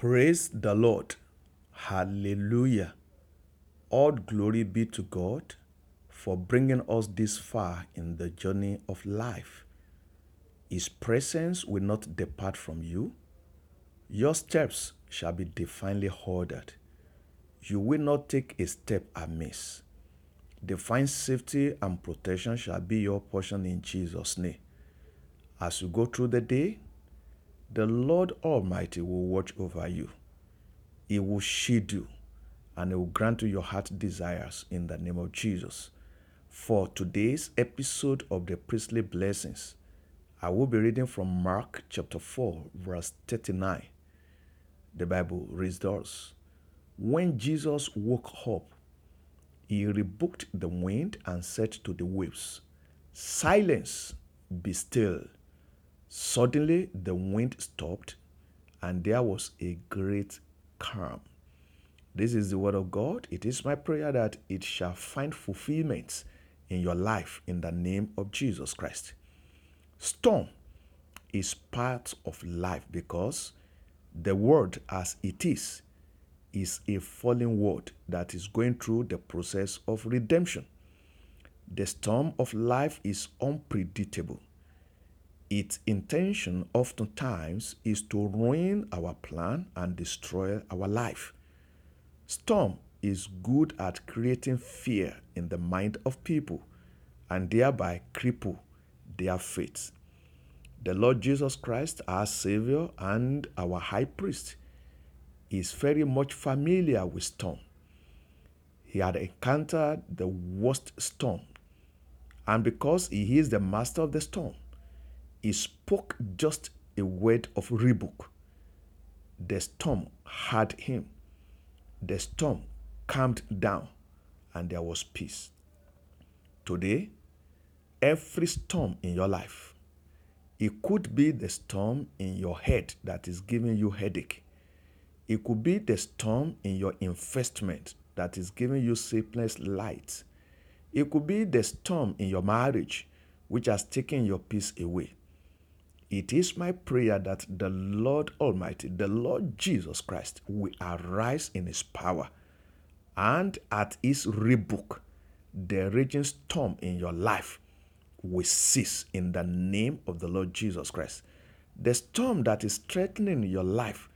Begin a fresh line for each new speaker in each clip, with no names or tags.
Praise the Lord. Hallelujah. All glory be to God for bringing us this far in the journey of life. His presence will not depart from you. Your steps shall be divinely ordered. You will not take a step amiss. Divine safety and protection shall be your portion in Jesus' name. As you go through the day, the Lord Almighty will watch over you. He will shield you and He will grant you your heart desires in the name of Jesus. For today's episode of the Priestly Blessings, I will be reading from Mark chapter 4, verse 39. The Bible reads thus When Jesus woke up, he rebuked the wind and said to the waves, Silence, be still. Suddenly the wind stopped, and there was a great calm. This is the word of God. It is my prayer that it shall find fulfillment in your life in the name of Jesus Christ. Storm is part of life because the word as it is is a fallen world that is going through the process of redemption. The storm of life is unpredictable. Its intention oftentimes is to ruin our plan and destroy our life. Storm is good at creating fear in the mind of people and thereby cripple their faith. The Lord Jesus Christ, our Savior and our High Priest, is very much familiar with storm. He had encountered the worst storm, and because he is the master of the storm, he spoke just a word of rebuke. The storm had him. The storm calmed down, and there was peace. Today, every storm in your life, it could be the storm in your head that is giving you headache. It could be the storm in your investment that is giving you sleepless light. It could be the storm in your marriage which has taken your peace away. It is my prayer that the Lord Almighty, the Lord Jesus Christ, will arise in his power and at his rebuke, the raging storm in your life will cease in the name of the Lord Jesus Christ. The storm that is threatening your life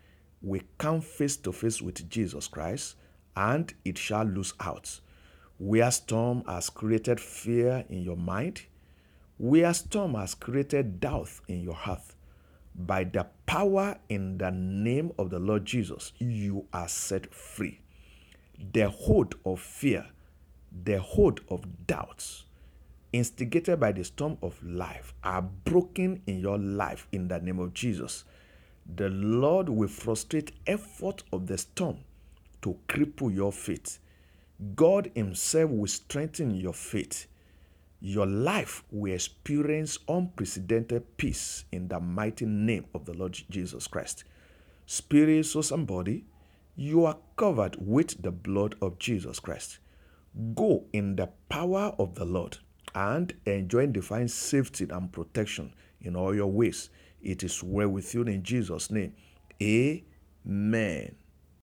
will come face to face with Jesus Christ and it shall lose out. Where storm has created fear in your mind, where storm has created doubt in your heart, by the power in the name of the Lord Jesus, you are set free. The hold of fear, the hold of doubts, instigated by the storm of life, are broken in your life in the name of Jesus. The Lord will frustrate effort of the storm to cripple your faith. God Himself will strengthen your faith. Your life will experience unprecedented peace in the mighty name of the Lord Jesus Christ. Spirit, soul, and body, you are covered with the blood of Jesus Christ. Go in the power of the Lord and enjoy divine safety and protection in all your ways. It is well with you in Jesus' name. Amen.